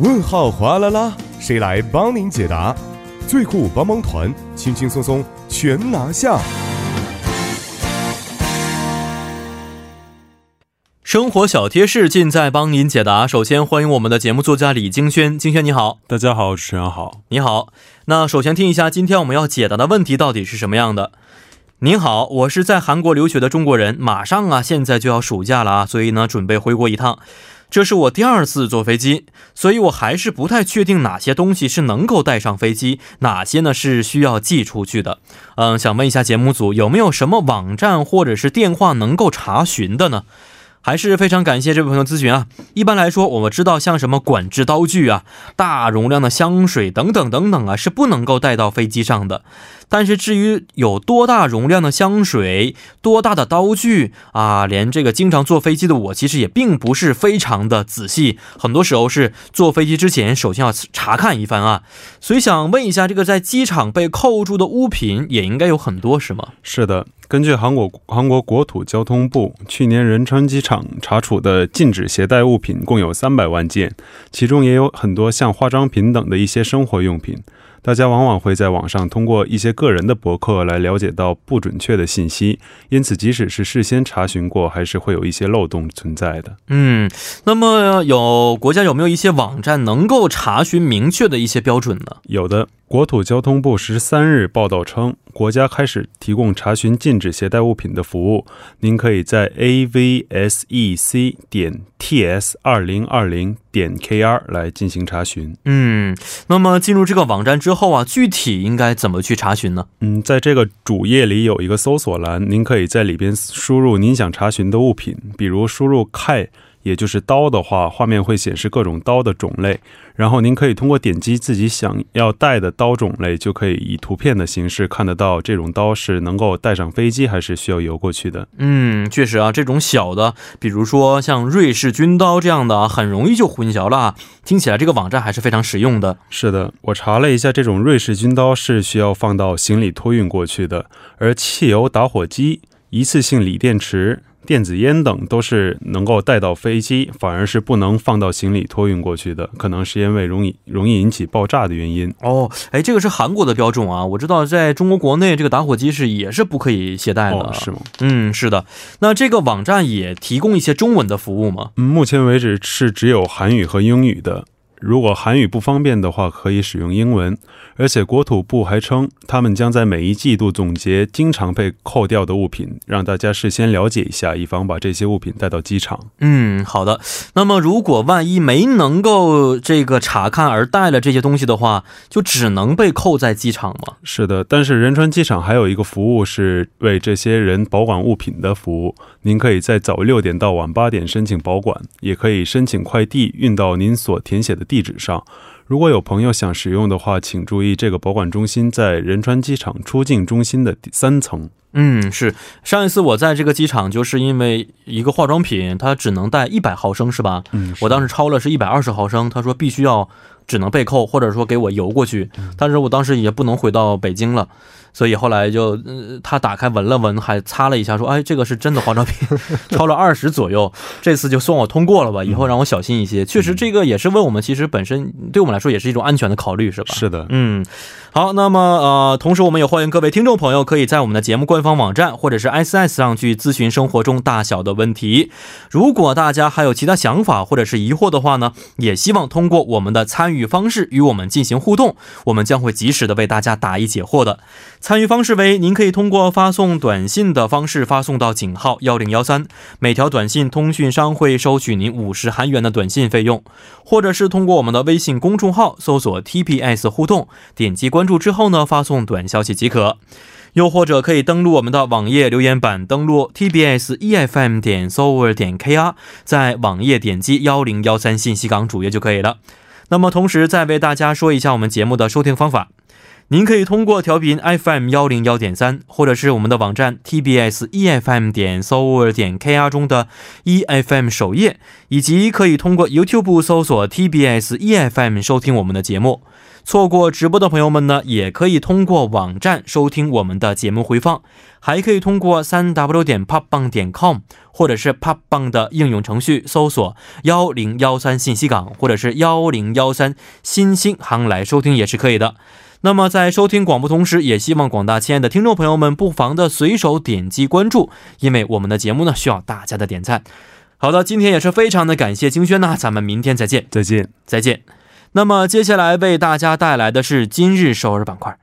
问号哗啦啦，谁来帮您解答？最酷帮帮团，轻轻松松全拿下。生活小贴士尽在帮您解答。首先欢迎我们的节目作家李京轩，京轩你好，大家好，主持人好，你好。那首先听一下今天我们要解答的问题到底是什么样的？您好，我是在韩国留学的中国人，马上啊，现在就要暑假了啊，所以呢，准备回国一趟。这是我第二次坐飞机，所以我还是不太确定哪些东西是能够带上飞机，哪些呢是需要寄出去的。嗯，想问一下节目组有没有什么网站或者是电话能够查询的呢？还是非常感谢这位朋友咨询啊。一般来说，我们知道像什么管制刀具啊、大容量的香水等等等等啊，是不能够带到飞机上的。但是至于有多大容量的香水、多大的刀具啊，连这个经常坐飞机的我，其实也并不是非常的仔细。很多时候是坐飞机之前，首先要查看一番啊。所以想问一下，这个在机场被扣住的物品也应该有很多，是吗？是的。根据韩国韩国国土交通部去年仁川机场查处的禁止携带物品共有三百万件，其中也有很多像化妆品等的一些生活用品。大家往往会在网上通过一些个人的博客来了解到不准确的信息，因此即使是事先查询过，还是会有一些漏洞存在的。嗯，那么有国家有没有一些网站能够查询明确的一些标准呢？有的。国土交通部十三日报道称，国家开始提供查询禁止携带物品的服务。您可以在 avsec 点 ts 二零二零点 kr 来进行查询。嗯，那么进入这个网站之后啊，具体应该怎么去查询呢？嗯，在这个主页里有一个搜索栏，您可以在里边输入您想查询的物品，比如输入 k。也就是刀的话，画面会显示各种刀的种类，然后您可以通过点击自己想要带的刀种类，就可以以图片的形式看得到这种刀是能够带上飞机还是需要邮过去的。嗯，确实啊，这种小的，比如说像瑞士军刀这样的啊，很容易就混淆了。听起来这个网站还是非常实用的。是的，我查了一下，这种瑞士军刀是需要放到行李托运过去的，而汽油打火机、一次性锂电池。电子烟等都是能够带到飞机，反而是不能放到行李托运过去的，可能是因为容易容易引起爆炸的原因。哦，哎，这个是韩国的标准啊，我知道在中国国内这个打火机是也是不可以携带的，是吗？嗯，是的。那这个网站也提供一些中文的服务吗？嗯，目前为止是只有韩语和英语的。如果韩语不方便的话，可以使用英文。而且国土部还称，他们将在每一季度总结经常被扣掉的物品，让大家事先了解一下，以防把这些物品带到机场。嗯，好的。那么，如果万一没能够这个查看而带了这些东西的话，就只能被扣在机场吗？是的，但是仁川机场还有一个服务是为这些人保管物品的服务。您可以在早六点到晚八点申请保管，也可以申请快递运到您所填写的地址上。如果有朋友想使用的话，请注意，这个保管中心在仁川机场出境中心的第三层。嗯，是上一次我在这个机场，就是因为一个化妆品，它只能带一百毫升，是吧？嗯，我当时超了是一百二十毫升，他说必须要只能被扣，或者说给我邮过去，但是我当时也不能回到北京了。所以后来就，呃，他打开闻了闻，还擦了一下，说：“哎，这个是真的化妆品，超了二十左右，这次就算我通过了吧，以后让我小心一些。”确实，这个也是为我们其实本身对我们来说也是一种安全的考虑，是吧？是的，嗯。好，那么呃，同时我们也欢迎各位听众朋友可以在我们的节目官方网站或者是 S S 上去咨询生活中大小的问题。如果大家还有其他想法或者是疑惑的话呢，也希望通过我们的参与与方式与我们进行互动，我们将会及时的为大家答疑解惑的。参与方式为：您可以通过发送短信的方式发送到井号幺零幺三，每条短信通讯商会收取您五十韩元的短信费用，或者是通过我们的微信公众号搜索 T P S 互动，点击关。注之后呢，发送短消息即可。又或者可以登录我们的网页留言板，登录 tbs efm 点 s o v e r 点 kr，在网页点击幺零幺三信息港主页就可以了。那么同时再为大家说一下我们节目的收听方法。您可以通过调频 FM 幺零幺点三，或者是我们的网站 TBS EFM 点 s o u r 点 KR 中的 EFM 首页，以及可以通过 YouTube 搜索 TBS EFM 收听我们的节目。错过直播的朋友们呢，也可以通过网站收听我们的节目回放，还可以通过三 W 点 popbang 点 com 或者是 popbang 的应用程序搜索幺零幺三信息港或者是幺零幺三新星行来收听也是可以的。那么在收听广播同时，也希望广大亲爱的听众朋友们不妨的随手点击关注，因为我们的节目呢需要大家的点赞。好的，今天也是非常的感谢金轩呐，咱们明天再见，再见。再见。那么接下来为大家带来的是今日首尔板块。